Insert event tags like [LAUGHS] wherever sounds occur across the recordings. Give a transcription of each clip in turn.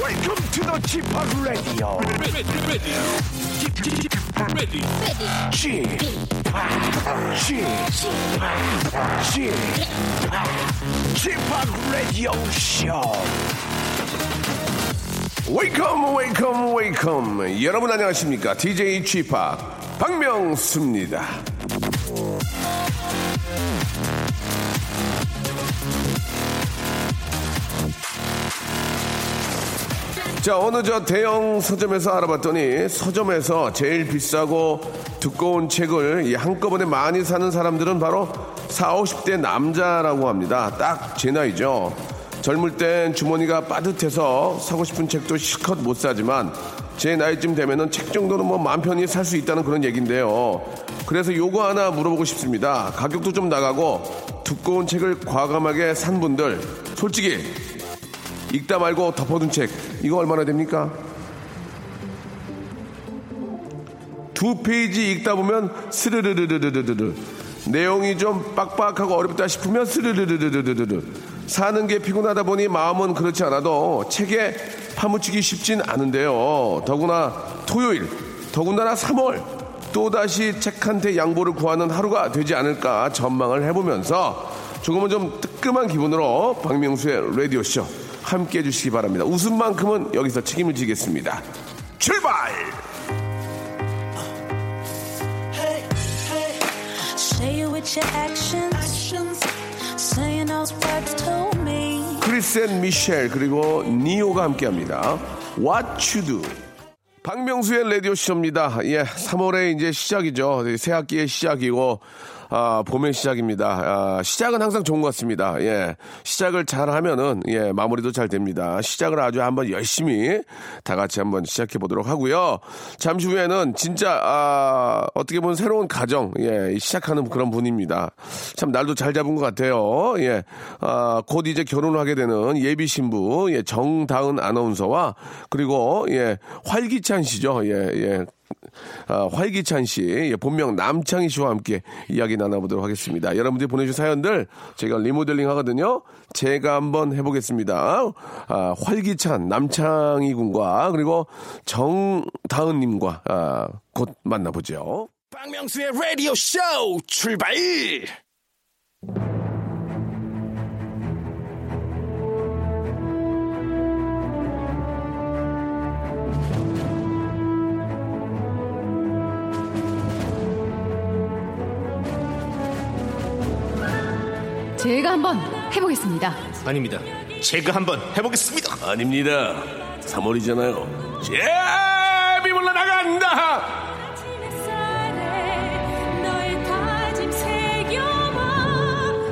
Welcome to the Chip Radio. Chip, Chip, Chip, Radio Show. Welcome, welcome, welcome. 여러분 안녕하십니까? DJ Chip 박명수입니다. 자, 어느 저 대형 서점에서 알아봤더니 서점에서 제일 비싸고 두꺼운 책을 이 한꺼번에 많이 사는 사람들은 바로 40, 50대 남자라고 합니다. 딱 제 나이죠. 젊을 땐 주머니가 빠듯해서 사고 싶은 책도 실컷 못 사지만 제 나이쯤 되면은 책 정도는 뭐 마음 편히 살 수 있다는 그런 얘기인데요. 그래서 요거 하나 물어보고 싶습니다. 가격도 좀 나가고 두꺼운 책을 과감하게 산 분들 솔직히 읽다 말고 덮어둔 책 이거 얼마나 됩니까? 두 페이지 읽다 보면 스르르르르르르르 내용이 좀 빡빡하고 어렵다 싶으면 스르르르르르르 사는 게 피곤하다 보니 마음은 그렇지 않아도 책에 파묻히기 쉽진 않은데요. 더구나 토요일, 더군다나 3월 또다시 책한테 양보를 구하는 하루가 되지 않을까 전망을 해보면서 조금은 좀 뜨끔한 기분으로 박명수의 라디오쇼 함께 해주시기 바랍니다. 웃음만큼은 여기서 책임을 지겠습니다. 출발! 크리셋 미셸 그리고 니오가 함께합니다. What you do? 박명수의 라디오 쇼입니다. 예, 3월에 이제 시작이죠. 새 학기의 시작이고 아, 봄의 시작입니다. 아, 시작은 항상 좋은 것 같습니다. 예. 시작을 잘 하면은, 예, 마무리도 잘 됩니다. 시작을 아주 한번 열심히 다 같이 한번 시작해 보도록 하고요. 잠시 후에는 진짜, 아, 어떻게 보면 새로운 가정, 예, 시작하는 그런 분입니다. 참 날도 잘 잡은 것 같아요. 예. 아, 곧 이제 결혼을 하게 되는 예비 신부, 예, 정다은 아나운서와 그리고, 예, 활기찬 시죠. 예, 예. 아, 활기찬 씨, 예, 본명 남창희 씨와 함께 이야기 나눠보도록 하겠습니다. 여러분들이 보내주신 사연들 제가 리모델링 하거든요. 제가 한번 해보겠습니다. 아, 활기찬 남창희 군과 그리고 정다은 님과 아, 곧 만나보죠. 박명수의 라디오 쇼 출발! 제가 한번 해보겠습니다. 아닙니다. 제가 한번 해보겠습니다. 아닙니다. 3월이잖아요. 제비 몰라 나간다!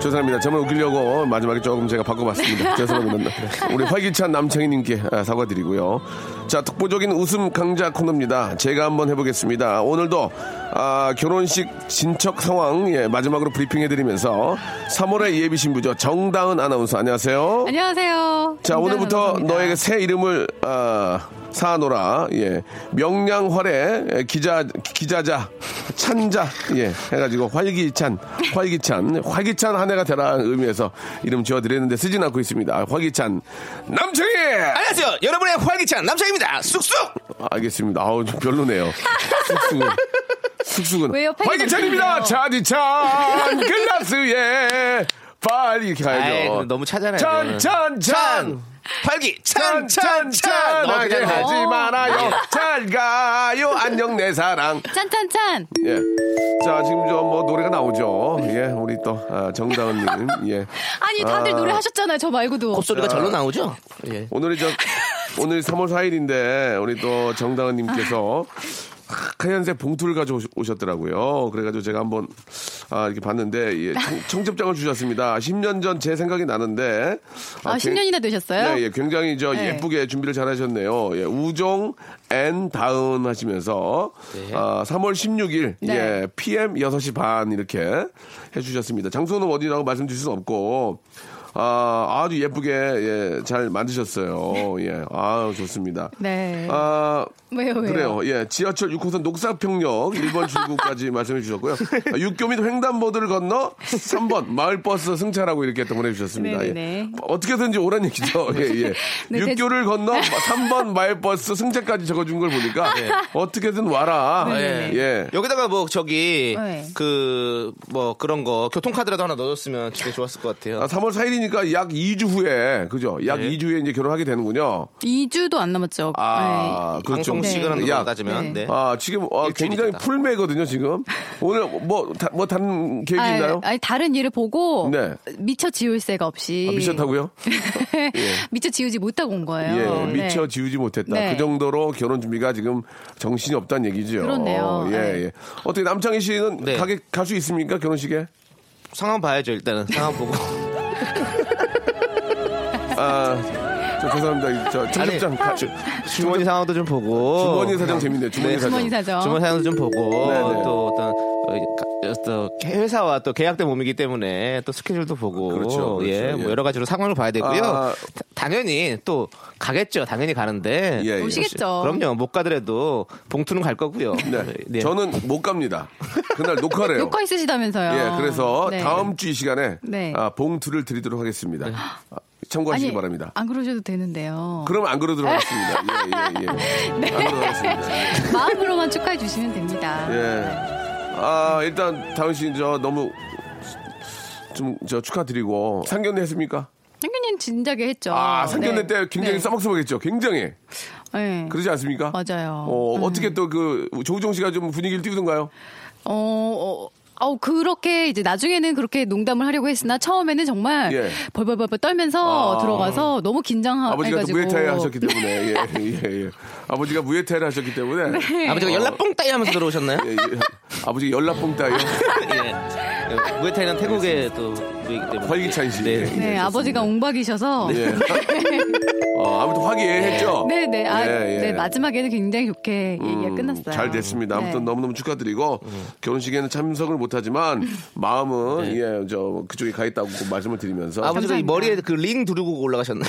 죄송합니다. 저만 웃기려고 마지막에 조금 제가 바꿔봤습니다. [LAUGHS] 죄송합니다. 우리 활기찬 남창희님께 아, 사과드리고요. 자, 독보적인 웃음 강자 코너입니다. 제가 한번 해보겠습니다. 오늘도 아, 결혼식 진척 상황 예, 마지막으로 브리핑해드리면서 3월의 예비 신부죠. 정다은 아나운서 안녕하세요. 안녕하세요. 자, 오늘부터 너에게 새 이름을 아, 사노라. 예. 명량활의 기자 기자자 찬자 예. 해가지고 활기찬 활기찬 활기찬 한 해가 되라는 의미에서 이름 지어드렸는데 쓰진 않고 있습니다. 활기찬 남창희. 안녕하세요. 여러분의 활기찬 남창입니다. 쑥쑥! 알겠습니다. 아우 좀 별로네요. 쑥쑥은 쑥쑥은 활기찬입니다. 좀 차디찬 글라스에 빨리 이렇게 가야죠. 너무 차잖아요. 찬, 찬, 찬. 활기 찬, 찬, 찬하게 하지 말아요. 잘 가요. 안녕, 내 사랑. 짠짠짠. 예. 자, 지금 저 뭐 노래가 나오죠. 예, 우리 또, 아, 정다은님. 예. [LAUGHS] 아니 다들 노래 하셨잖아요. 저 말고도. 콧소리가 절로 나오죠? 예. 오늘이 저, 오늘 3월 4일인데, 우리 또 정다은님께서 [LAUGHS] 하얀색 봉투를 가져오셨더라고요. 그래가지고 제가 한번 아, 이렇게 봤는데 예, 청, [LAUGHS] 첩장을 주셨습니다. 10년 전 제 생각이 나는데 아, 굉- 10년이나 되셨어요? 예, 예, 굉장히 저 네. 예쁘게 준비를 잘 하셨네요. 예, 우종 and 다은 하시면서 아, 3월 16일 네. 예, PM 6시 반 이렇게 해 주셨습니다. 장소는 어디라고 말씀드릴 수는 없고 아, 아주 예쁘게 예, 잘 만드셨어요. 예. 아, 좋습니다. 네. 아, 왜요, 왜요? 그래요. 예. 지하철 6호선 녹사평역 1번 출구까지 [LAUGHS] 말씀해 주셨고요. 아, 육교 및 횡단보도를 건너 3번 마을버스 승차라고 이렇게 또 보내 주셨습니다. 예. 네네네. 어떻게든지 오란 얘기죠. 예, 예. [LAUGHS] 네, 대- 육교를 건너 3번 마을버스 승차까지 적어 준 걸 보니까 어떻게든 와라. 네네네. 예. 여기다가 뭐 저기 네. 그뭐 그런 거 교통카드라도 하나 넣어줬으면 진짜 좋았을 것 같아요. 아, 3월 4일이 니까 약 2주 후에, 그죠? 약 네. 2주 후에 이제 결혼하게 되는군요. 2주도 안 남았죠. 아, 그렇죠. 방송 네. 시간으로 약. 따지면 네. 네. 아, 지금 어, 일주일이 굉장히 됐다. 풀매거든요, 지금. 오늘 뭐, 다, 뭐 다른 계획이 아니, 있나요? 아니, 다른 일을 보고 네. 미처 지울 새가 없이 아, 미쳤다고요? [LAUGHS] 미처 지우지 못하고 온 거예요. 예, 네. 미처 지우지 못했다. 네. 그 정도로 결혼 준비가 지금 정신이 없다는 얘기죠. 그렇네요. 예, 네. 예. 어떻게 남창희 씨는 네. 가게 갈 수 있습니까? 결혼식에? 상황 봐야죠 일단은 상황 보고. [LAUGHS] 아, 저 죄송합니다. 저 청첩장 가- 주, 주머니 상황도 좀 보고. 주머니 사정 재밌네요. 주머니 사정. 주머니 사정. 주머니 상황도 좀 보고 네 네. 또 어떤 또 회사와 또 계약된 몸이기 때문에 또 스케줄도 보고 그렇죠, 그렇죠. 예, 예. 뭐 여러 가지로 상황을 봐야 되고요. 아. 다- 당연히 또 가겠죠. 당연히 가는데. 예, 예. 오시겠죠. 그럼요. 못 가더라도 봉투는 갈 거고요. 네. 네. 저는 못 갑니다. 그날 녹화래요. 녹화 있으시다면서요. 예, 그래서 네. 다음 주 이 시간에 네. 아, 봉투를 드리도록 하겠습니다. 아, 참고하시기 아니, 바랍니다. 안 그러셔도 되는데요. 그러면 안 그러도록 하겠습니다. 예, 예, 예. [LAUGHS] 네. 안 그러도록 하겠습니다. 마음으로만 축하해 주시면 됩니다. 예. 아, 일단 다은 씨저 너무 좀 저 축하드리고 상견례 했습니까? 상균이는 진작에 했죠. 아, 상견례 네. 때 굉장히 네. 써먹써먹했죠. 굉장히. 네. 그러지 않습니까? 맞아요. 어, 음. 어떻게 또 그 조우종 씨가 좀 분위기를 띄우던가요? 어, 어, 어, 그렇게 이제 나중에는 그렇게 농담을 하려고 했으나 처음에는 정말 예. 벌벌벌벌 떨면서 아. 들어가서 너무 긴장해가지고 아버지가 또 무에타이 하셨기 때문에. 예, 예, 예. 아버지가 무에타이를 하셨기 때문에. 네. 아버지가 연락 뽕 따이 하면서 들어오셨나요? 예, 예. 아버지가 연락봉 따요. [LAUGHS] 예. 무에타이는 태국의 또 무이기 때문에. 활기찬 씨. 네. 네, 아버지가 옹박이셔서 네, 예. 어, 아무튼 화기애애했죠. 네, 아, 예, 예. 네, 마지막에는 굉장히 좋게 얘기가 음, 끝났어요. 잘 됐습니다. 아무튼 네. 너무너무 축하드리고 결혼식에는 참석을 못하지만 [LAUGHS] 마음은 예, 저 그쪽에 가 있다고 꼭 말씀을 드리면서 아버지가. 머리에 그 링 두르고 올라가셨나요?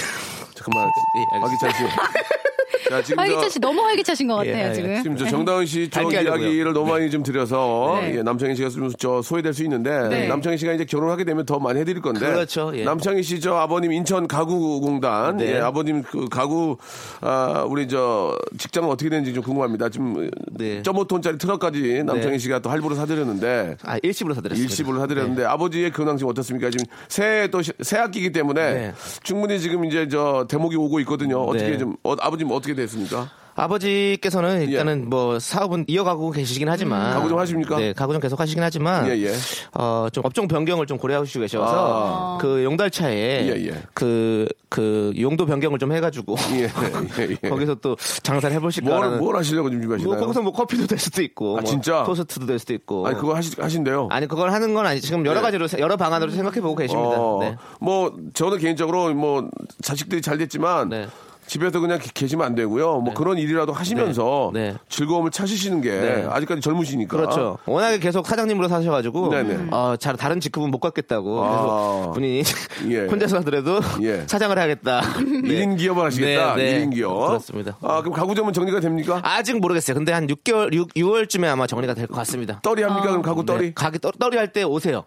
잠깐만 예, [LAUGHS] 알겠습니다. 화기찬 씨. [LAUGHS] 자, 지금 활기차 저, 씨 너무 활기차신 것 예, 같아요 예. 지금. 지금 저 정다은 씨 쪽. 이야기를 너무 많이 좀 드려서 네. 예, 남창희 씨가 좀 저 소외될 수 있는데 네. 남창희 씨가 이제 결혼하게 되면 더 많이 해드릴 건데 그렇죠, 예. 남창희 씨 저 아버님 인천 가구공단 네. 예, 아버님 그 가구 아, 우리 저 직장은 어떻게 되는지 좀 궁금합니다. 지금 네. 점오 톤짜리 트럭까지 남창희 네. 씨가 또 할부로 사드렸는데 아, 일시불로 사드렸습니다. 일시불로 사드렸는데 아버지의 근황 지금 어떻습니까? 지금 새해 또 시- 새학기이기 때문에 네. 충분히 지금 이제 저 대목이 오고 있거든요. 어떻게 네. 좀 어, 아버님 어떻게 됐습니까? 아버지께서는 일단은 뭐 사업은 이어가고 계시긴 하지만 예. 가구 좀 하십니까? 네, 가구 좀 계속 하시긴 하지만 예, 예. 어, 좀 업종 변경을 좀 고려하시고 계셔서 그 용달차에 예, 예. 그, 그 용도 변경을 좀 해가지고 예, 예, [LAUGHS] 예. 거기서 또 장사를 뭘, 해보실까라는 뭘 하시려고 준비하시나요? 뭐 거기서 뭐 커피도 될 수도 있고 아, 뭐 진짜? 토스트도 될 수도 있고 아니 그거 하시, 하신대요. 아니 그걸 하는 건 아니 지금 여러 네. 가지로 세- 여러 방안으로 생각해 보고 계십니다. 어, 네. 뭐 저는 개인적으로 뭐 자식들이 잘 됐지만 네. 집에서 그냥 계- 계시면 안 되고요. 뭐 그런 일이라도 하시면서 네. 네. 즐거움을 찾으시는 게 네. 아직까지 젊으시니까. 그렇죠. 워낙에 계속 사장님으로 사셔가지고. 어, 잘 다른 직급은 못 갖겠다고 아. 본인이 [LAUGHS] [LAUGHS] 예. 혼자서 하더라도 [LAUGHS] 예. 사장을 해야겠다. 네. 1인 기업을 하시겠다. 네, 네. 일 1인 기업. 그렇습니다. 아, 그럼 가구점은 정리가 됩니까? 아직 모르겠어요. 근데 한 6개월, 6, 6월쯤에 아마 정리가 될 것 같습니다. 떨이 합니까? 그럼 가구 떨이? 네, 가게 떨, 떨이 할 때 오세요.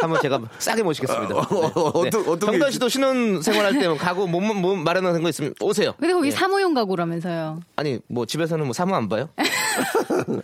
한번 제가 싸게 모시겠습니다. 어, 어, 어떤- 어떤 게 정던 있- 씨도 신혼 생활할 때 가구 못, 못 마련하는 거 있으면 오세요. 근데 거기 예. 사무용 가구라면서요. 아니 뭐 집에서는 뭐 사무 안 봐요? [LAUGHS]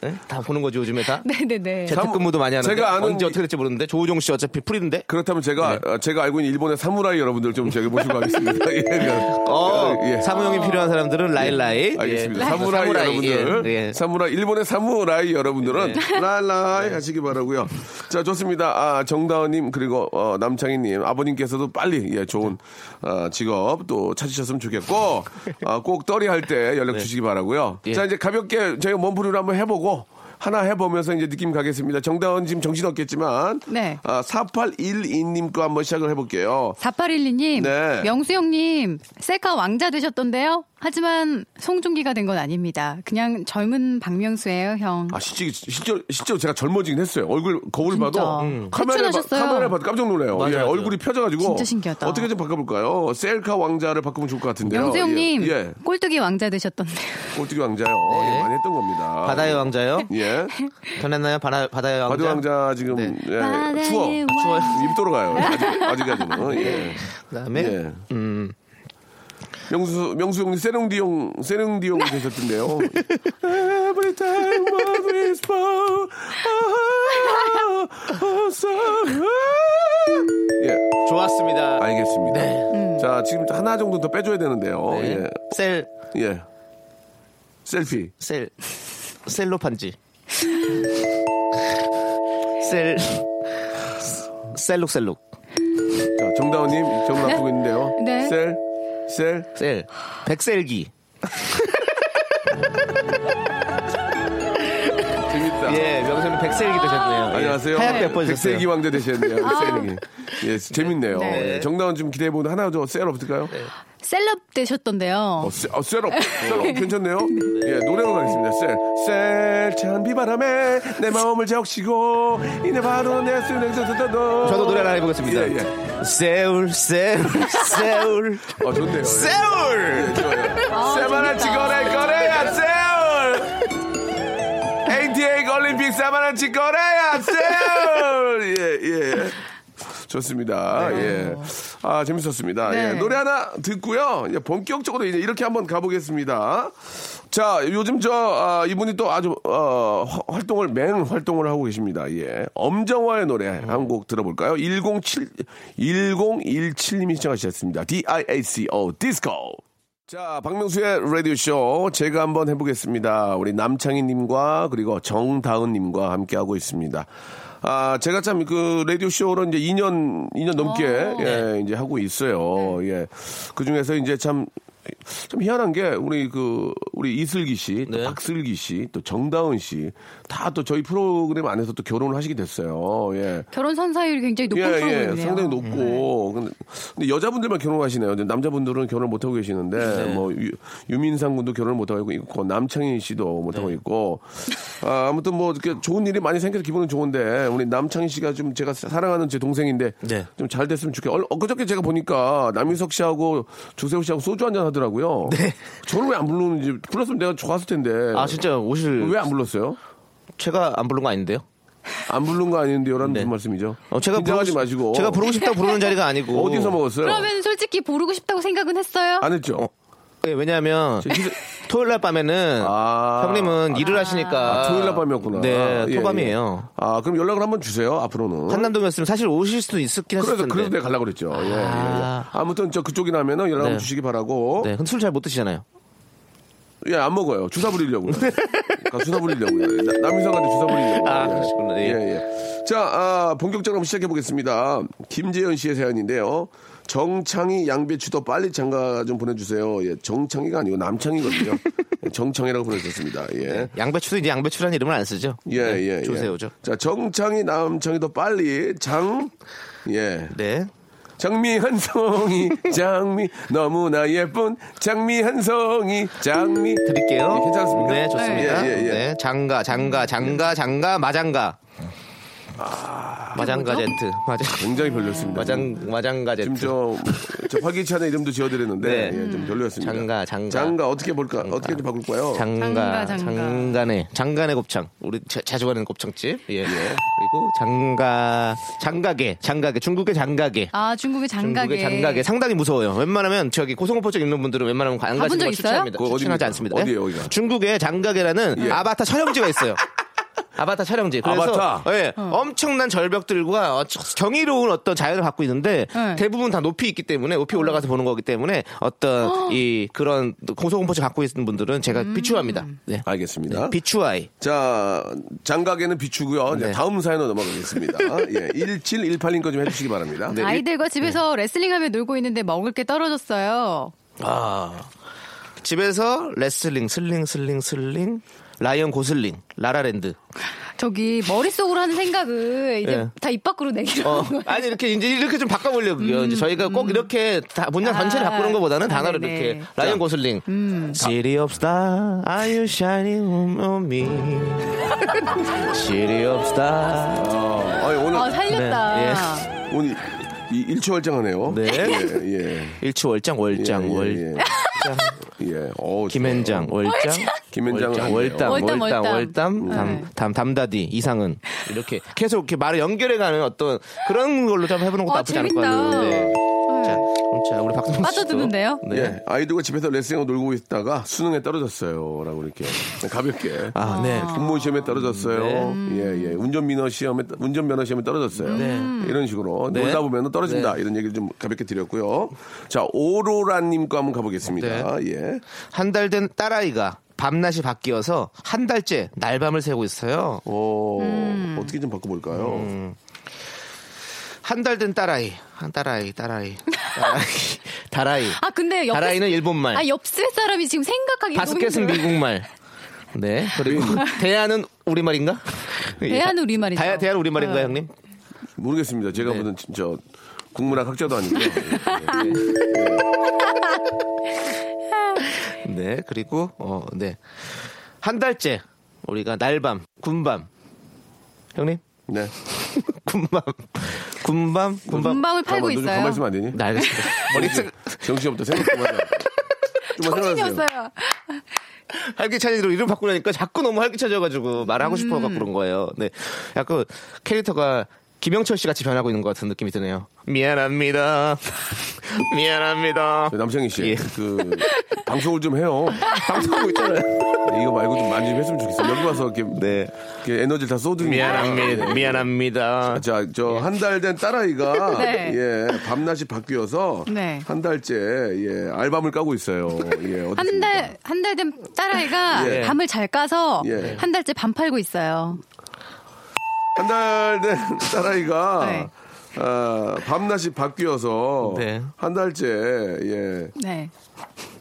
네? 다 보는 거죠 요즘에 다. 네네네. 재택근무도 많이 하는데 제가 아는 언제 이- 어떻게 될지 모르는데 조우종 씨 어차피 풀인데. 그렇다면 제가 어, 제가 알고 있는 일본의 사무라이 여러분들 좀 제가 모시고 가겠습니다. [LAUGHS] 예, 그, 어, 예. 사무용이 필요한 사람들은 라일라이. 알겠습니다. 예. 사무라이, 여러분들, 예, 예. 사무라이 일본의 사무라이 여러분들은 라라이 하시기 바라고요. 자 좋습니다. 아, 정다은님 그리고 어, 남창희님 아버님께서도 빨리 예, 좋은 어, 직업 또 찾으셨으면 좋겠고 아, 꼭 떨이 할 때 연락 주시기 바라고요. 예. 자 이제 가볍게 저희가 몸 풀이를 한번 해보고 하나 해보면서 이제 느낌 가겠습니다. 정다은 지금 정신 없겠지만. 네. 아, 4812님 거 한번 시작을 해볼게요. 4812님, 네. 명수 형님, 셀카 왕자 되셨던데요? 하지만 송중기가 된 건 아닙니다. 그냥 젊은 박명수예요, 형. 아, 실제, 실제, 실제로 제가 젊어지긴 했어요. 얼굴, 거울 진짜. 봐도. 음. 봐, 회춘하셨어요. 카메라에 봐도 깜짝 놀라요. 맞아요, 예, 맞아요. 얼굴이 펴져가지고. 진짜 신기하다. 어떻게 좀 바꿔볼까요? 셀카 왕자를 바꾸면 좋을 것 같은데요. 명수 형님, 예. 예. 꼴뚜기 왕자 되셨던데요. [LAUGHS] 꼴뚜기 왕자요. 네. 예, 많이 했던 겁니다. 바다의 왕자요? 예. 변했나요? 바다, 바다의 왕자? 바다의 왕자 지금, 네. 예, 바다의 추워. 왕자. 추워요. 입 돌아가요. 아직, 아직까지는. 예. 그 다음에, 예. 음, 명수, 명수 형님 세릉디용, 세릉디용 되셨던데요. Every time I whisper, ah, so- 예, 좋았습니다. 알겠습니다. 네. 자, 지금 하나 정도 더 빼줘야 되는데요. 네. 셀, 예. 예. 셀피. 셀, 셀로 판지. 셀, 셀룩셀룩. 자, 정다운님, 정을 앞두고 있는데요. 네. 셀, 셀. 셀, 백셀기. 재밌다. 예, 명수는 백셀기 되셨네요. 예. 안녕하세요. 하얗게 예뻐지셨어요. 백세기 왕자 되셨네요. [LAUGHS] 셀이. 예, 재밌네요. 네. 예, 정다운 좀 기대해 보는데 하나 더셀 없을까요? 셀럽 되셨던데요. 어, 셀, 어, 셀업. [LAUGHS] 셀업 괜찮네요. 예, 노래로 가겠습니다. 셀. 셀, 찬 비바람에 내 마음을 적시고, 이내 바로 내 수능 서서도 저도 노래 하나 해보겠습니다. 예, 예. 세울, 세울, 세울, 어, 좋네요. 세울! 예, 좋아요. 아, 세만한 재밌다. 치거래, 거래야, 세울! ATA 올림픽 세만한 치거래야, 세울! 예, 예. 좋습니다. 예. 아, 재밌었습니다. 네. 예. 노래 하나 듣고요. 이제 본격적으로 이제 이렇게 한번 가보겠습니다. 자, 요즘 저, 아, 이분이 또 아주, 어, 화- 활동을, 맹 활동을 하고 계십니다. 예. 엄정화의 노래 한 곡 들어볼까요? 107, 1017님이 시청하셨습니다. D-I-A-C-O, 디스코. 자, 박명수의 라디오쇼 제가 한번 해보겠습니다. 우리 남창희님과 그리고 정다은님과 함께하고 있습니다. 아, 제가 참 그 라디오쇼로 이제 2년, 2년 넘게, 예, 이제 하고 있어요. 예. 그 중에서 이제 참, 좀 희한한 게 우리 그 우리 이슬기 씨, 또 네. 박슬기 씨, 또 정다은 씨 다 또 저희 프로그램 안에서 또 결혼을 하시게 됐어요. 예. 결혼 선사율이 굉장히 높은 예, 예, 프로그램이네요. 상당히 높고. 근데, 근데 여자분들만 결혼하시네요. 남자분들은 결혼을 못 하고 계시는데, 뭐, 유, 민상 군도 결혼을 못 하고 있고, 남창희 씨도 못 하고 있고, 아, 아무튼 뭐, 이렇게 좋은 일이 많이 생겨서 기분은 좋은데, 우리 남창희 씨가 좀 제가 사랑하는 제 동생인데, 네. 좀잘 됐으면 좋겠어요. 얼- 엊그저께 제가 보니까 남희석 씨하고 조세호 씨하고 소주 한잔 하더라고요. 네. 저를 왜안 부르는지, 불렀으면 내가 좋았을 텐데. 아, 진짜 오실. 왜 안 불렀어요? 제가 안 부른 거 아닌데요? 안 부른 거 아닌데요라는 네. 무슨 말씀이죠? 어, 제가 싶- 마시고. 제가 부르고 싶다고 부르는 자리가 아니고. 어디서 먹었어요? 그러면 솔직히 부르고 싶다고 생각은 했어요? 안 했죠? 예, 왜냐하면 토요일 날 밤에는 아. 형님은 일을 하시니까 아, 토요일 날 밤이었구나. 네, 예, 토밤이에요. 예. 아, 그럼 연락을 한번 주세요, 앞으로는. 한남동이었으면 사실 오실 수도 있었긴 했을 그래서, 텐데. 그래서 내가 가려고 그랬죠. 예, 예, 예. 아. 아무튼 저 그쪽이라면은 연락 네. 주시기 바라고. 네, 근데 술잘 못 드시잖아요. 예, 안 먹어요. 주사 부리려고요. 그러니까 주사 부리려고요. 나- 남희성한테 주사 부리려고. 아, 예. 그러시구나. 예. 예, 예. 자, 아, 본격적으로 시작해 보겠습니다. 김재현 씨의 사연인데요. 정창희 양배추도 빨리 장가 좀 보내주세요. 예, 정창희가 아니고 남창희거든요. [LAUGHS] 예, 정창희라고 보내주셨습니다. 예. 양배추도 이제 양배추라는 이름을 안 쓰죠. 예, 네, 예, 예. 조세호죠. 자, 정창희, 남창희도 빨리 장, 예. 네. 장미 한 송이, 장미, 너무나 예쁜 장미 한 송이, 장미. 드릴게요. 예, 괜찮습니까? 네, 좋습니다. 예, 예, 예. 네, 장가, 장가, 장가, 장가, 마장가. 마장가 제트. 마장, 굉장히 별로였습니다. 마장, 마장가 제트. 지금 저, 저 활기치 않은 이름도 지어드렸는데, 네. 예, 좀 별로였습니다. 장가, 장가. 장가, 어떻게 볼까? 어떻게 좀 바꿀까요? 장가, 장가, 장가. 장간의, 장간의 곱창. 우리 자, 자주 가는 곱창집. 예. 그리고 장가, 장가게, 장가게. 중국의 장가게. 아, 중국의 장가게. 중국의 장가게. 상당히 무서워요. 웬만하면 저기 고소공포증 있는 분들은 웬만하면 안 가시는 적 걸? 추천합니다. 그거 추천하지 어디입니까? 않습니다. 어디예요, 여기가? 중국의 장가게라는 아바타 촬영지가 있어요. [LAUGHS] 아바타 촬영지. 그래서 아바타? 예, 엄청난 절벽들과 어, 경이로운 어떤 자연을 갖고 있는데 네. 대부분 다 높이 있기 때문에 높이 올라가서 보는 거기 때문에 어떤 이 그런 고소공포증 갖고 있는 분들은 제가 음. 비추합니다. 네. 알겠습니다. 비추아이. 자, 장가계는 비추고요. 이제 네. 다음 사연으로 넘어가겠습니다. [LAUGHS] 예, 1718님 거 좀 해주시기 바랍니다. 네. 아이들과 집에서 레슬링하며 놀고 있는데 먹을 게 떨어졌어요. 아. 집에서 레슬링, 슬링, 슬링, 슬링, 라이언 고슬링, 라라랜드. 저기 머릿속으로 하는 생각을 이제 예. 다 입 밖으로 내기로 어. 아니 이렇게 이제 이렇게 좀 바꿔보려고요. 이제 저희가 꼭 이렇게 다 문장 전체를 아, 바꾸는 것보다는 아, 단어를 네네. 이렇게 라이언 고슬링, City of Star, Are you shining on me? [LAUGHS] City of Star. 어, 아니, 오늘 아, 살렸다. 네, 오늘 이 일치월장하네요. 네. 예, 예. 일치월장, 월장, 예, 예, 월. 예. 예. 어, 김현장, 월장, 김현장은 안 월장. 월담, 월담, 월담, 월담. 월담, 담, 네. 담, 담다디, 이상은 이렇게 계속 이렇게 말을 연결해가는 어떤 그런 걸로 좀 해보는 것도 아, 나쁘지 않을 것. 같은데. 자, 그럼 자, 우리 박성수. 빠져드는데요? 네. 예, 아이들과 집에서 레슨하고 놀고 있다가 수능에 떨어졌어요. 라고 이렇게 가볍게. 아, 네. 공무원 시험에 떨어졌어요. 예, 예. 운전 면허 시험에, 운전 면허 시험에 떨어졌어요. 이런 식으로 네. 놀다 보면 떨어진다. 네. 이런 얘기를 좀 가볍게 드렸고요. 자, 오로라 님과 한번 가보겠습니다. 네. 예. 한 달 된 딸아이가 밤낮이 바뀌어서 한 달째 날밤을 새고 있어요. 어, 어떻게 좀 바꿔볼까요? 한달 된 딸아이, 한 딸아이, 딸아이, [LAUGHS] [LAUGHS] 딸아이, 딸아이. 아 근데 옆에 딸아이는 일본말, 아 옆집 사람이 지금 생각하기 바스켓은. 미국말. 네. 그리고 [LAUGHS] 대야는 우리말인가? 대야는 우리말이죠. 대야, 대야는 우리말인가요, 네. 형님? 모르겠습니다. 제가 네. 보는 진짜 국문학 학자도 아니고요. [LAUGHS] 네. 그리고 어, 네. 한 달째 우리가 날밤, 군밤. 형님? 네. 군밤. 군밤, 군밤. 군밤을 팔고 잠깐만, 너좀 있어요. 가만 있으면 안 되니? 네, 알겠습니다. 머릿속 정신 없다. 생각 좀 하자. 정신이었어요. 활기차지로 이름 바꾸려니까 자꾸 너무 활기차져가지고 말하고 싶어서 그런 거예요. 네. 약간 캐릭터가 김영철 씨 같이 변하고 있는 것 같은 느낌이 드네요. 미안합니다. [LAUGHS] 미안합니다. 네, 남창희 씨, 예. 그 방송을 좀 해요. 방송하고 있잖아요. 이거 말고 좀 많이 좀 했으면 좋겠어요. 여기 와서 이렇게, 네. 이렇게 에너지를 다 쏟으니까. 미안합니다. 미안합니다. 자, 저 한 달 된 딸아이가 [LAUGHS] 네. 예 밤낮이 바뀌어서 네. 한 달째 예 알밤을 까고 있어요. 예한 어떻습니까? 달한 달 된 딸아이가 예. 밤을 잘 까서 예. 한 달째 밤 팔고 있어요. 한 달 된 딸아이가 네. 아, 밤낮이 바뀌어서 네. 한 달째 예 네.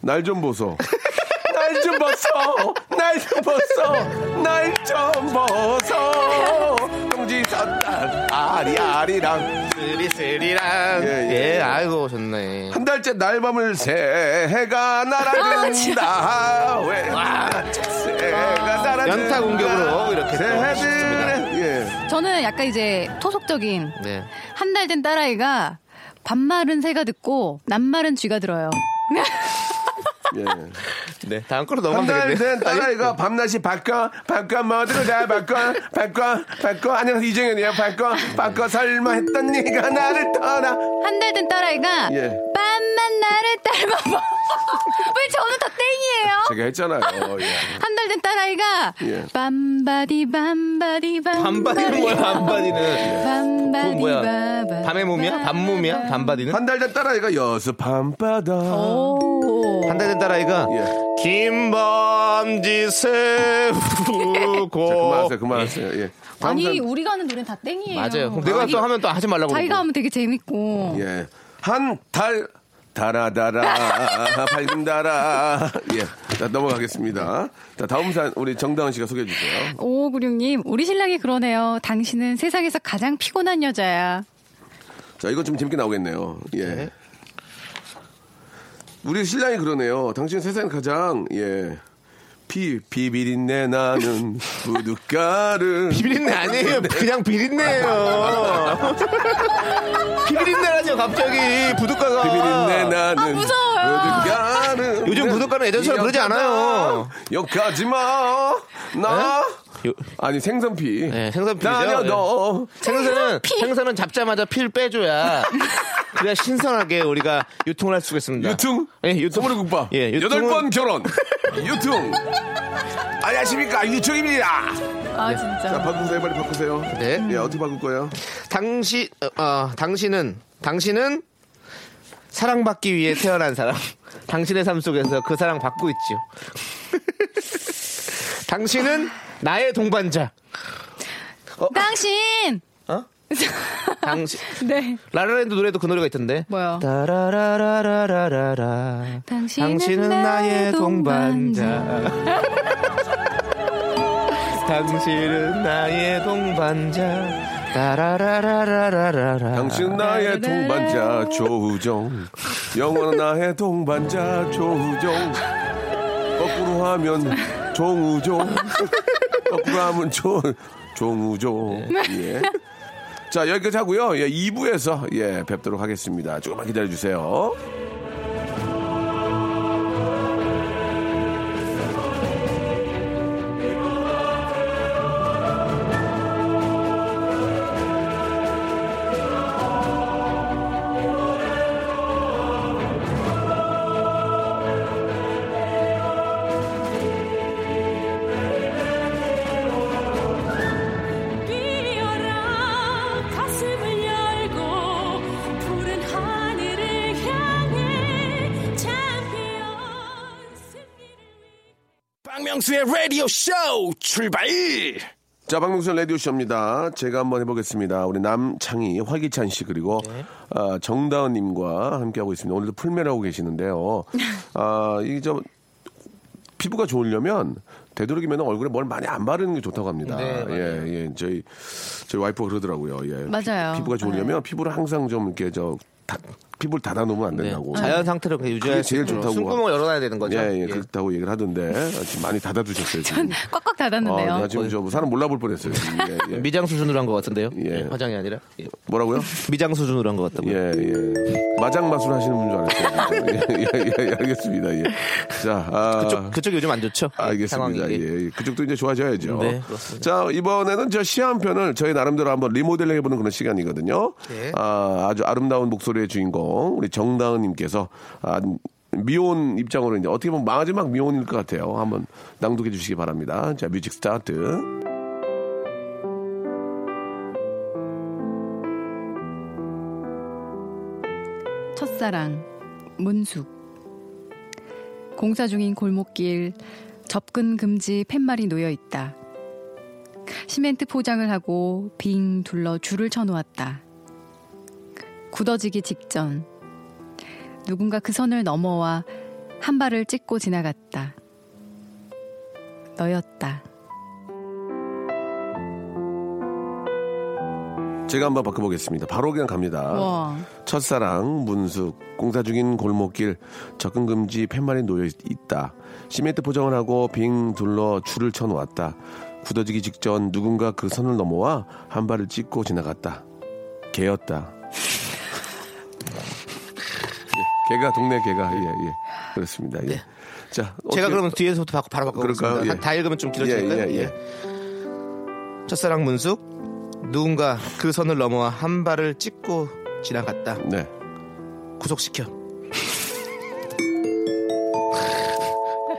날 좀 보소. [LAUGHS] 날 좀 보소. 날 좀 보소. 날 좀 보소. 동지 섣달 아리 아리랑 쓰리 쓰리랑. 예, 예, 예. 아이고, 좋네. 한 달째 날밤을 새 해가 날아든다. 왜? 새해가 날아든다. 연타 공격으로 이렇게 또 새해들의 예. 저는 약간 이제 토속적인 네. 한 달 된 딸아이가 밤말은 새가 듣고 낮말은 쥐가 들어요. 예. 네. 다음 거로 한 넘어가면 달 되겠네요. 된 딸아이가 밤낮이 바꿔 바꿔 뭐들어 잘 바꿔 바꿔 바꿔 안녕 이정현이야 바꿔 바꿔 설마 했던 네가 나를 떠나 한 달 된 딸아이가 예. 밤만 나를 닮아봐. [LAUGHS] 왜 저는 다 땡이에요? 제가 했잖아요 예. 한달 된 딸아이가 예. 밤바디 밤바디 밤 반바디는 뭐야, 반바디는. 밤바디 그건 뭐야? 바바 밤의 몸이야? 밤몸이야? 반바디는? 한 달 된 딸아이가 여수 밤바다 오. 한달 된 딸아이가 예. 김범지 세우고 자, 그만하세요 그만하세요 예. 다음 아니 사람. 우리가 하는 노래는 다 땡이에요. 맞아요. 그럼 내가 또 하면 또 하지 말라고 자기가 그러고. 하면 되게 재밌고. 예. 한 달, 달아달아, 밝은 달아. 예. 자, 넘어가겠습니다. 자, 다음 사연, 우리 정다은 씨가 소개해 주세요. 5596님, 우리 신랑이 그러네요. 당신은 세상에서 가장 피곤한 여자야. 자, 이거 좀 재밌게 나오겠네요. 예. 우리 신랑이 그러네요. 당신 세상에 가장, 예. 피, 비비린내 나는 [LAUGHS] 부둣가를. 비린내 아니에요. 그냥 비린내예요. [LAUGHS] 비린내라죠, 갑자기. 부둣가가. 비비린내 나는 아, 무서워요. 부둣가를. [LAUGHS] 요즘 부둣가는 예전처럼 그러지 않아요. 욕하지 마. 나. 요- 아니, 생선피. 네, 생선피죠. 나냐, 예. 너. 생선은, 생선은 잡자마자 피를 빼줘야. 그래야 신선하게 우리가 유통을 할 수가 있습니다. 유퉁? 예, 유통. 소머리국밥. 예, 유퉁은- 여덟 번 결혼. 유퉁. 안녕하십니까. 유퉁입니다. 아, 자, 진짜. 바꾸세요. 빨리 바꾸세요. 네. 예, 어떻게 바꿀 거예요? 당신, 어, 어, 당신은, 당신은 사랑받기 위해 태어난 사람. 당신의 삶 속에서 그 사랑 받고 있죠. [LAUGHS] 당신은 나의 동반자. 당신! [LAUGHS] 어? 당신, 네. 라라랜드 노래도 그 노래가 있던데. 뭐요? 따라라라라라라. 당신은 당신은 나의 동반자. [LAUGHS] 당신은 나의 동반자. 따라라라라라라. 당신 나의 동반자 조우정 영원한 나의 동반자 조우정 거꾸로 하면 종우종 거꾸로 하면 조, 종우종 예. 자 여기까지 하고요. 예, 2부에서 예, 뵙도록 하겠습니다. 조금만 기다려 주세요 라디오 쇼 출발! 자, 박명수 라디오 쇼입니다. 제가 한번 해보겠습니다. 우리 남창희, 활기찬 씨, 그리고, 아, 정다은 님과 함께하고 있습니다. 오늘도 풀메라고 계시는데요. 아, 이, 저, 피부가 좋으려면 되도록이면 얼굴에 뭘 많이 안 바르는 게 좋다고 합니다. 네. 예, 예. 저희, 저희 와이프가 그러더라고요. 예. 맞아요. 피, 부가 좋으려면 피부를 항상 좀 이렇게 저, 다, 피부를 닫아 놓으면 안 네. 된다고. 자연 상태로 그냥 유지할 제일 수 있도록 좋다고. 숨구멍을 열어놔야 되는 거죠. 예, 예, 예. 그렇다고 얘기를 하던데. 지금 많이 닫아 두셨어요. 지금. 꽉꽉 닫았는데요. 아, 나 지금 저 사람 몰라볼 뻔했어요. 예, 예. 미장 수준으로 한 것 같은데요. 예. 예, 화장이 아니라 예. 뭐라고요? 미장 수준으로 한 것 같다고요. 예, 예. 마장 마술 하시는 분 줄 알았어요. 예, 예, 예, 알겠습니다. 예. 자, 아, 그쪽 그쪽이 요즘 안 좋죠. 알겠습니다. 상황이. 예, 예. 그쪽도 이제 좋아져야죠. 네, 그렇습니다. 자, 이번에는 저 시한 편을 저희 나름대로 한번 리모델링 해보는 그런 시간이거든요. 네. 아, 아주 아름다운 목소리의 주인공, 우리 정다은님께서 아, 미혼 입장으로 이제 어떻게 보면 마지막 미혼일 것 같아요. 한번 낭독해 주시기 바랍니다. 자, music start. 첫사랑 문숙 공사 중인 골목길 접근 금지 팻말이 놓여 있다. 시멘트 포장을 하고 빙 둘러 줄을 쳐놓았다. 굳어지기 직전 누군가 그 선을 넘어와 한 발을 찍고 지나갔다. 너였다. 제가 한번 바꿔보겠습니다. 바로 그냥 갑니다. 와. 첫사랑, 문숙, 공사 중인 골목길, 접근 금지 팻말이 놓여 있- 있다. 시멘트 포장을 하고 빙 둘러 줄을 쳐놓았다. 굳어지기 직전 누군가 그 선을 넘어와 한 발을 찍고 지나갔다. 개였다. 개가 동네 개가 예 예. 그렇습니다. 예. 자, 제가 어떻게- 그러면 뒤에서부터 바- 바로 바꿔보겠습니다. 그럴까요? 예. 다- 다 읽으면 좀 길어지니까요. 예, 예, 예. 예. 첫사랑 문숙 누군가 그 선을 넘어와 한 발을 찍고 지나갔다. 네. 구속시켜.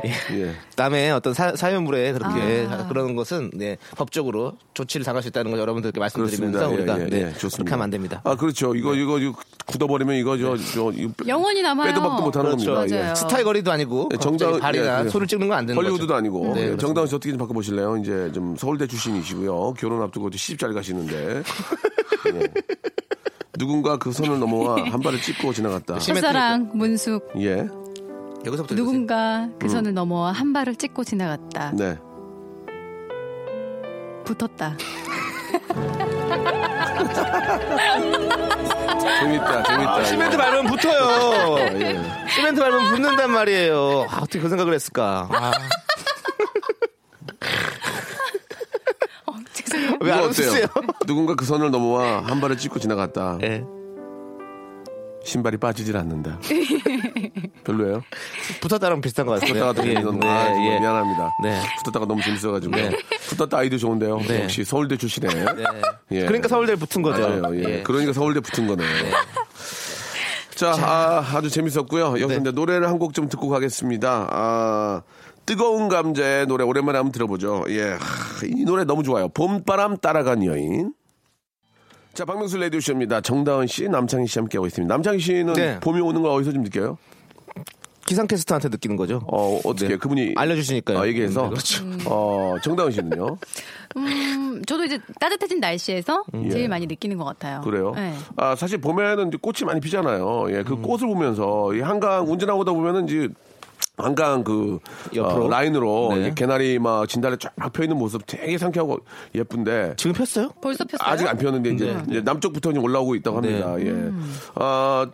예. [LAUGHS] 남의 어떤 사, 사연물에 그렇게 아. 그러는 것은 네, 법적으로 조치를 당할 수 있다는 걸 여러분들께 말씀드리면서 그렇습니다. 우리가 예, 예, 네, 예, 좋습니다. 그렇게 하면 안 됩니다. 아, 그렇죠. 이거, 이거, 이거 굳어버리면 이거, 저, 저, 이거 영원히 남아요. 빼도 박도 못하는 그렇죠. 겁니다. 예. 스타일 거리도 아니고 네, 정당 발이나 예, 예. 손을 찍는 건 안 되는 헐리우드도 거죠. 아니고 네, 예. 정다은 씨 어떻게 좀 바꿔보실래요? 이제 좀 서울대 출신이시고요. 결혼 앞두고 시집 잘 가시는데 예. 누군가 그 선을 넘어와 한 발을 찍고 지나갔다. 첫사랑 문숙 예, 여기서부터 누군가 음. 그 선을 넘어와 한 발을 찍고 지나갔다. 네. 붙었다. [LAUGHS] 재밌다, 재밌다. 아, 시멘트 예. 밟으면 붙어요. 예. 시멘트 밟으면 붙는단 말이에요. 아, 어떻게 그 생각을 했을까? 아. [LAUGHS] 죄송해요. 왜안 이거 어때요? 웃으세요? 누군가 그 선을 넘어와 한 발을 찍고 지나갔다. 예. 신발이 빠지질 않는다. [LAUGHS] [LAUGHS] 별로예요? 붙었다랑 비슷한 것 같아요. 붙었다가 또 예, 재밌는 네, 아, 정말 예. 미안합니다. 네. 붙었다가 너무 재밌어가지고. 네. 붙었다 아이도 좋은데요. 네. 역시 서울대 출신에. 예. 그러니까 서울대에 붙은 거죠. 맞아요. 예. 예. 그러니까 서울대 붙은 거네요. 자, 아, 주 재밌었고요. 여기서 네. 이제 노래를 한 곡 좀 듣고 가겠습니다. 아, 뜨거운 감자의 노래 오랜만에 한번 들어보죠. 예, 하, 이 노래 너무 좋아요. 봄바람 따라간 여인. 자, 박명수 레디오쇼입니다. 정다은 씨, 남창희 씨 함께하고 있습니다. 남창희 씨는 네. 봄이 오는 걸 어디서 좀 느껴요? 기상캐스터한테 느끼는 거죠. 어, 어떻게 네. 그분이 알려주시니까요. 아, 얘기해서 네, 그렇죠. 어, 정다은 씨는요? 음, 저도 이제 따뜻해진 날씨에서 예. 제일 많이 느끼는 것 같아요. 그래요? 네. 아, 사실 봄에는 이제 꽃이 많이 피잖아요. 예, 음. 그 꽃을 보면서 이 한강 운전하고 오다 보면은 이제 한강 그 옆으로? 어, 라인으로 네. 개나리 막 진달래 쫙 펴 있는 모습 되게 상쾌하고 예쁜데 지금 폈어요? 벌써 폈어요? 아직 안 폈는데 이제, 네. 이제 남쪽부터 이제 올라오고 있다고 합니다. 예. 아,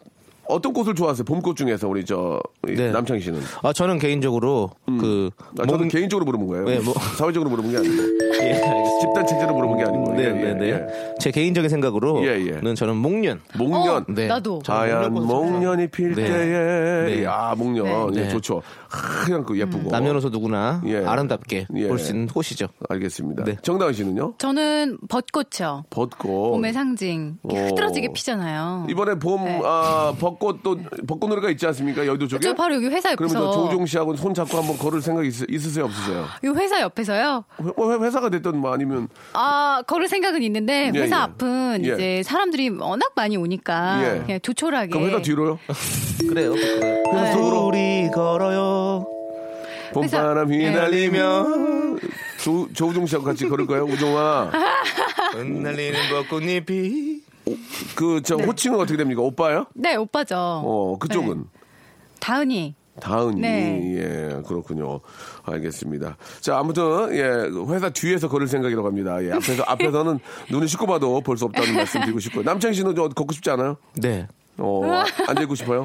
어떤 꽃을 좋아하세요? 봄꽃 중에서 우리 저이 네. 남창희 씨는? 아, 저는 개인적으로 그 아, 저는 목- 개인적으로 물어본 거예요. 네, 뭐- [LAUGHS] 사회적으로 물어본 게 아니고 [LAUGHS] 예, 알겠습니다. 집단 체제로 물어본 게 아니고. 네, 예, 네, 예, 네. 예. 제 개인적인 생각으로는 예, 예. 저는 목련. 목련. 어, 네. 나도. 하얀 목련이 필 네. 때에 네. 야 목련 네. 예, 네. 좋죠 하얀 그 예쁘고 남녀노소 누구나 예. 아름답게 예. 볼수 있는 꽃이죠. 알겠습니다 네. 정다은 씨는요 저는 벚꽃이요. 벚꽃 봄의 상징. 흐드러지게 피잖아요. 이번에 봄 네. 아, 벚꽃 또 벚꽃 노래가 있지 않습니까 여의도 쪽에 저 바로 여기 회사 그러면 저 옆에서. 조우종 씨하고 손 잡고 한번 걸을 생각 있, 있으세요 없으세요 이 회사 옆에서요. 회, 회- 회사가 됐든 뭐 아니면 아, 걸을 생각은 있는데 예, 회사 예. 앞은 예. 이제 사람들이 워낙 많이 오니까 예. 그냥 조촐하게. 그럼 회사 뒤로요 그래요. [LAUGHS] 그래요. 회사 속으로 우리 걸어요. 봄바람 예. 휘날리며 조, 조우종 씨하고 같이 걸을 거예요 우종아 흩날리는 벚꽃잎이. 그저 호칭은 어떻게 됩니까 오빠요 네, 오빠죠. 어 그쪽은 네. 다은이. 다은이 네. 예 그렇군요 알겠습니다 자 아무튼 예 회사 뒤에서 걸을 생각이라고 합니다 예 앞에서 [LAUGHS] 앞에서는 눈을 씻고 봐도 볼 수 없다는 [LAUGHS] 말씀 드리고 싶고요 남창희 씨는 좀 걷고 싶지 않아요 네. 어 앉아 있고 [LAUGHS] 싶어요.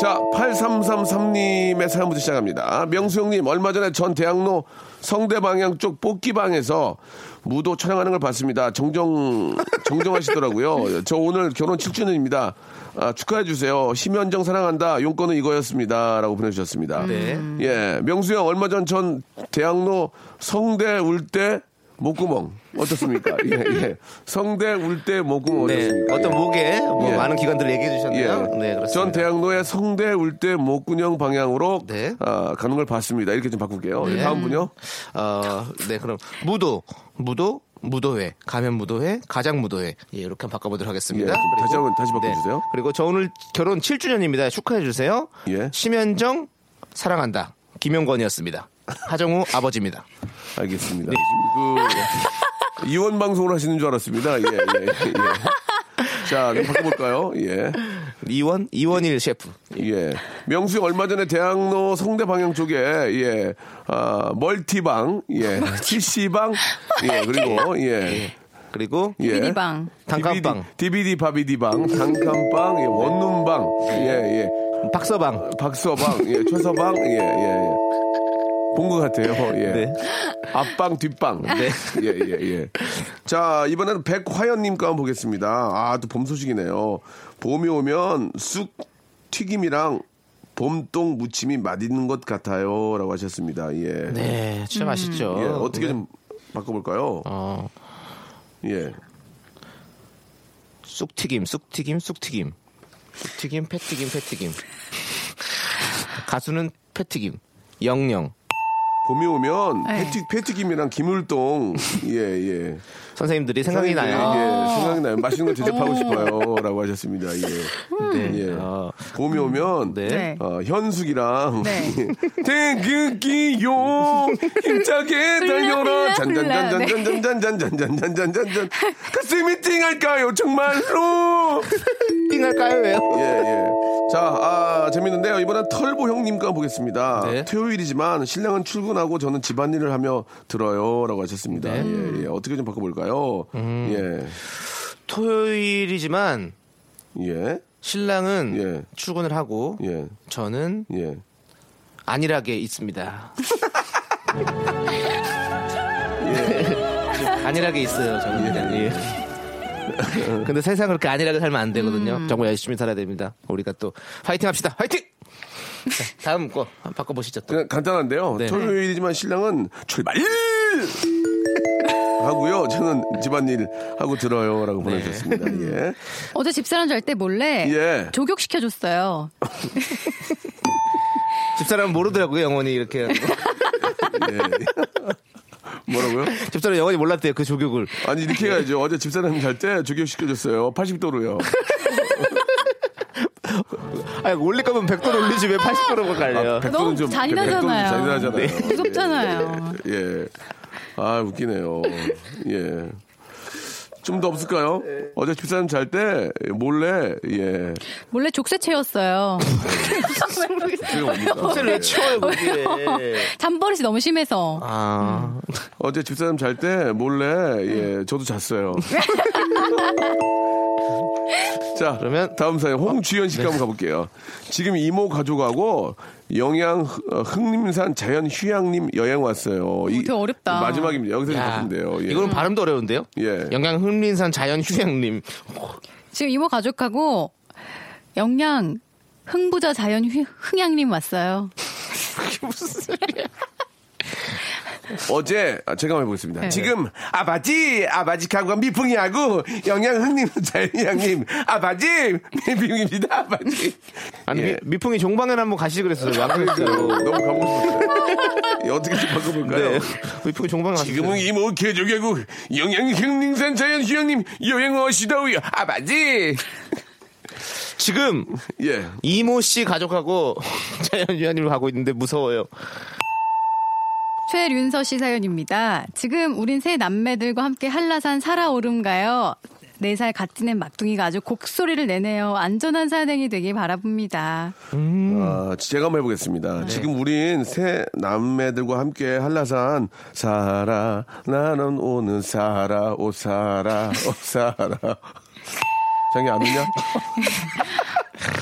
자 8333님의 사연부터 시작합니다 명수 형님 얼마 전에 전 대학로 성대 방향 쪽 뽑기방에서 무도 촬영하는 걸 봤습니다. 정정 정정하시더라고요. 저 오늘 결혼 7주년입니다. 아, 축하해 주세요. 심현정 사랑한다. 용건은 이거였습니다라고 보내주셨습니다. 네. 예, 명수 형 얼마 전 전 대학로 성대 울때 목구멍 어떻습니까? 예, 예. 성대 울때 목구멍 네. 어떻습니까? 어떤 예. 목에 뭐 예. 많은 기관들을 얘기해 주셨네요. 예. 네, 그렇습니다. 전 대학로의 성대 울때 목구녕 방향으로 네. 아, 가는 걸 봤습니다. 이렇게 좀 바꿀게요. 예, 다음 분요. 어, 네, 그럼 무도, 무도, 무도회, 가면 무도회, 가장 무도회. 예, 이렇게 한번 바꿔보도록 하겠습니다. 예, 좀 다시 한번 다시 네. 바꿔주세요. 그리고 저 오늘 결혼 7주년입니다. 축하해 주세요. 예. 심현정 사랑한다. 김용건이었습니다. 하정우 아버지입니다. 알겠습니다. 그 이원 방송을 하시는 줄 알았습니다. 예, 예, 예. 자, 그럼 바꿔볼까요? 예. 이원 이원일 셰프. 예. 명수 형 얼마 전에 대학로 성대 방향 쪽에, 예, 아, 멀티방, 예, PC방, 예, 그리고, 예. 그리고 예. 비디방. 단칸방, DVD 바비디방, 단칸방, 예, 원룸방, 예, 예. 박서방. 박서방, 예, 최서방, 예, 예, 예. 본 것 같아요, 예. 네. 앞방, 뒷방. 네. 예, 예, 예. 자, 이번에는 백화연님 거 한번 보겠습니다. 아, 또 봄 소식이네요. 봄이 오면 쑥 튀김이랑 봄동 무침이 맛있는 것 같아요. 라고 하셨습니다. 예. 네, 참 맛있죠. 예, 어떻게 네. 좀 바꿔볼까요? 어, 예. 쑥튀김, 쑥튀김, 쑥튀김. 쑥튀김, 패튀김, 패튀김. [LAUGHS] 가수는 패튀김. 영영. 봄이 오면 네. 패티, 패티김이랑 김울동, [LAUGHS] 예, 예. 선생님들이 생각이 나요. 예, 생각이 나요. 맛있는 걸 대접하고 싶어요. 라고 하셨습니다. 예. 네. 예. 어, 봄이 오면, 네. 네. 어, 현숙이랑, 네. [LAUGHS] 태극기요, 힘차게 달려라, 훌라, 훌라, 네. 잔잔잔잔잔잔잔잔잔잔잔잔, 가슴이 띵할까요, 정말로. 띵할까요, 왜요? 예, 예. 자, 아, 재밌는데요. 이번엔 털보 형님과 보겠습니다. 네. 토요일이지만 신랑은 출근하고 저는 집안일을 하며 들어요. 라고 하셨습니다. 네. 예, 예. 어떻게 좀 바꿔볼까요? 음. 토요일이지만 예, 예, 신랑은 예. 출근을 하고 예, 저는 예. 안일하게 있습니다. [LAUGHS] 예. [LAUGHS] 안일하게 있어요, 저는. 예. [LAUGHS] 근데 세상 그렇게 안일하게 살면 안 되거든요. 정말 열심히 살아야 됩니다. 우리가 또 파이팅 합시다. 파이팅! 자, 다음 거 한번 바꿔보시죠. 또. 그냥 간단한데요. 네. 토요일이지만 신랑은 출발! [LAUGHS] 하고요. 저는 집안일 하고 들어요. 라고 네. 보내주셨습니다. 예. [LAUGHS] 어제 집사람 잘 때 몰래 예. 조격 시켜줬어요. 집사람은 모르더라고요, 영원히 이렇게. 하는 거. 예. 뭐라고요? [LAUGHS] 집사람 영원히 몰랐대요, 그 조격을. 아니, 이렇게 해야죠. 어제 집사람이 잘 때 조격 시켜줬어요. 80도로요. [LAUGHS] 아니, 올릴 거면 100도로 올리지 왜 80도로 갈려요? 너무 잔인하잖아요. 잔인하잖아요. 네. 무섭잖아요. 예. 아, 웃기네요. 예. 좀 더 없을까요? 어제 집사람 잘 때 몰래 예. 몰래 족쇄 채웠어요. [LAUGHS] 그게 뭡니까? 족쇄를 왜 치워요, 거기에. 잠버릇이 너무 심해서. 아, 어제 집사람 잘 때 몰래 예 저도 잤어요. [LAUGHS] 자 그러면- 다음 사연 홍주현 씨가 한번 가볼게요. 지금 이모 가족하고 영양 어, 흥림산 자연 휴양림 여행 왔어요. 이- 되게 어렵다. 마지막입니다. 여기서 좀 돼요. 예. 이거는 발음도 어려운데요? 예. 영양 흥림산 자연 휴양림. 지금 이모 가족하고 영양 흥부자 자연 휴- 흥양님 왔어요. [LAUGHS] 어제 아, 제가 한번 해보겠습니다. 네. 지금 아버지 아버지하고 미풍이하고 영양 흥림 자연휴양림 아버지 미풍입니다. 아버지. 아니, 예. 미, 풍이 종방에 한번 가시 그랬어요. 안 그랬어요. 너무 가보고 싶었어요. 예, 어떻게 좀 바꿔볼까요? 네. [LAUGHS] 미풍이 종방에 가시 지금은 이모 개조개국 영양흥림산 자연휴양림 여행 오시다우요 아버지 지금 예 이모 씨 가족하고 [LAUGHS] 자연 휴양림을 가고 있는데 무서워요. 최륜서 씨 사연입니다. 지금 우린 세 남매들과 함께 한라산 살아오름 가요. 4살 갓 지낸 막둥이가 아주 곡소리를 내네요. 안전한 산행이 되길 바라봅니다. 아, 제가 한번 해보겠습니다. 지금 우린 새 남매들과 함께 한라산 살아 나는 오는 살아 오 살아 오 살아 장이 안 오냐? [LAUGHS]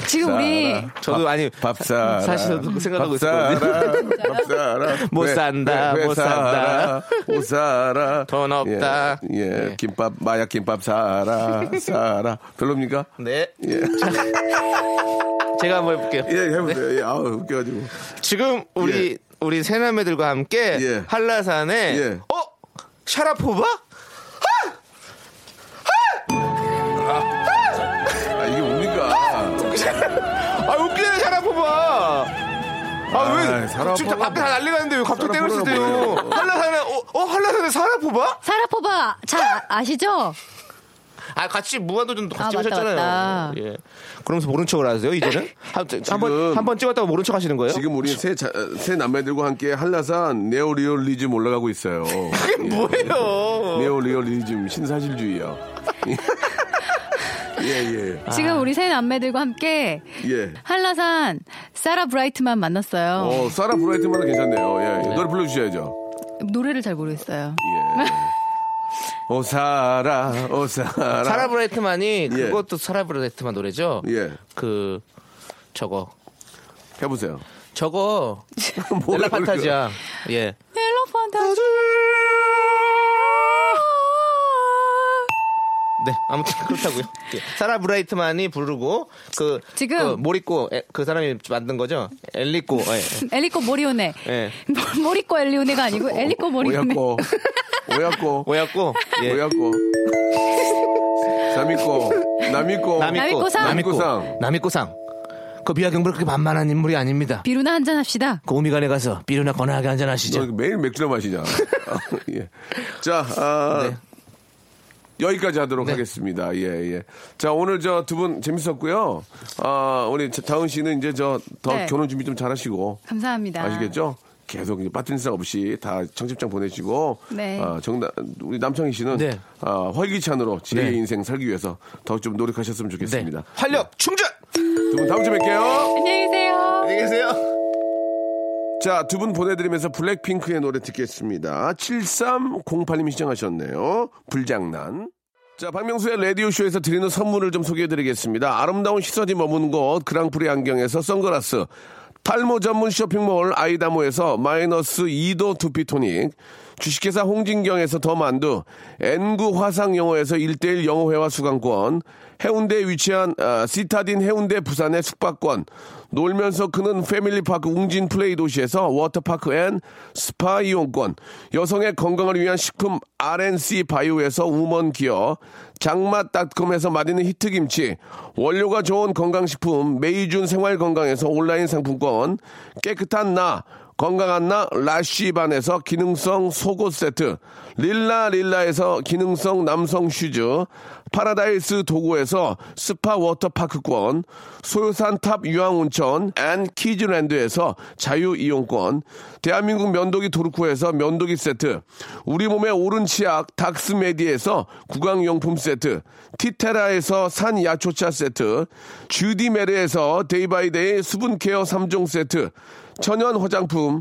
지금 우리 저도 아니 밥 사라 사실 저도 그 생각하고 밥 사라, 있었거든요. 밥 사라 못 회- 산다, 회- 회못 산다. 못 살아 돈 없다. 예, 예. 예. 김밥 마약 김밥 사라 사라 별로입니까? 네. 예. [LAUGHS] 제가 한번 해볼게요. 예, 해보세요. 예, 아우, 웃겨가지고. 지금 우리 우리 새남매들과 함께 예. 한라산에 예. 어 샤라포바? 아 웃기네 샤라포바. 아왜 아이, 샤라포바가 지금 다 앞에 다 난리 났는데 왜 갑자기 수대요? 뭐예요? 한라산에 어, 어 한라산에 샤라포바? 사라포바 잘 아- 아시죠? 아 같이 무한도전도 같이 아, 맞다, 하셨잖아요. 맞다. 예. 그러면서 모른 척을 하세요 이제는? [LAUGHS] 한번 한 번 찍었다고 모른 척 하시는 거예요? 지금 우리 새 남매들과 함께 한라산 네오리얼리즘 올라가고 있어요. 그게 뭐예요? 네오리얼리즘, 신사실주의요. [LAUGHS] 예, 예. 지금 우리 세 남매들과 함께 예. 한라산 사라 브라이트만 만났어요. 어, 사라 브라이트만 괜찮네요. 예, 예. 노래 불러주셔야죠. 노래를 잘 모르겠어요. 예. 오, 사라, 오, 사라. 사라 브라이트만이 예. 그것도 사라 브라이트만 노래죠? 예. 그 저거 해보세요. 저거 [LAUGHS] Nella Fantasia야. 예. Hello 판타지. 네, 아무튼 그렇다고요. [LAUGHS] 예. 사라 브라이트만이 부르고 그 지금- 그 모리꼬네, 그 사람이 만든 거죠. 엘리꼬. 예. [LAUGHS] 엘리코 모리오네. 예. [LAUGHS] 모리코 엘리오네가 아니고 엘리코 모리오네. 오야꼬. 오야꼬. 오야꼬. 예. 오야꼬. 삼이꼬. 남이꼬. 남이꼬상. 남이꼬상. 남이꼬상. 그 비하경불 그렇게 만만한 인물이 아닙니다. 비루나 한잔 합시다. 그 오미간에 가서 비루나 건하게 한잔 하시죠. 너 매일 맥주나 마시자. 예. 자, 아, 네. 여기까지 하도록 네. 하겠습니다. 예, 예. 자, 오늘 저 두 분 재밌었고요. 아, 우리 다은 씨는 이제 저더 네. 결혼 준비 좀 잘하시고. 감사합니다. 아시겠죠? 계속 이제 빠뜨린 생 없이 다 청첩장 보내시고. 네. 아, 정답, 우리 남창희 씨는 네. 아, 활기찬으로 제 네. 인생 살기 위해서 더 좀 노력하셨으면 좋겠습니다. 네. 활력 충전. 두 분 다음 주에 뵐게요. 안녕히 계세요. 안녕히 계세요. 자, 두 분 보내드리면서 블랙핑크의 노래 듣겠습니다. 7308님이 시청하셨네요. 불장난. 자, 박명수의 라디오쇼에서 드리는 선물을 좀 소개해드리겠습니다. 아름다운 시선이 머무는 곳, 그랑프리 안경에서 선글라스. 탈모 전문 쇼핑몰 아이다모에서 마이너스 2도 두피토닉. 주식회사 홍진경에서 더 만두. N구 화상영어에서 1대1 영어회화 수강권. 해운대에 위치한 아, 시타딘 해운대 부산의 숙박권. 놀면서 크는 패밀리파크 웅진 플레이 도시에서 워터파크 and 스파 이용권. 여성의 건강을 위한 식품 RNC 바이오에서 우먼 기어. 장맛닷컴에서 맛있는 히트김치. 원료가 좋은 건강식품 메이준 생활건강에서 온라인 상품권. 깨끗한 나. 건강한 나 라쉬반에서 기능성 속옷 세트 릴라 릴라에서 기능성 남성 슈즈 파라다이스 도고에서 스파 워터파크권, 소요산 탑 유황온천 and 키즈랜드에서 자유이용권, 대한민국 면도기 도르코에서 면도기 세트, 우리 몸의 오른 치약 닥스메디에서 구강용품 세트, 티테라에서 산야초차 세트, 주디메르에서 데이바이데이 수분케어 3종 세트, 천연 화장품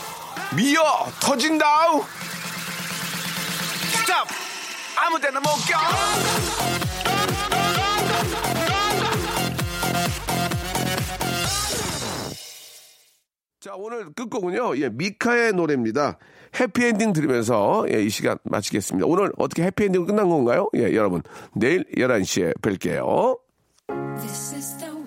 미어 터진다우. stop. 아무 데나 못 껴. 자 오늘 끝곡은요 예 미카의 노래입니다. 해피엔딩 들으면서 예, 이 시간 마치겠습니다. 오늘 어떻게 해피엔딩 끝난 건가요? 예 여러분 내일 11시에 뵐게요. This is the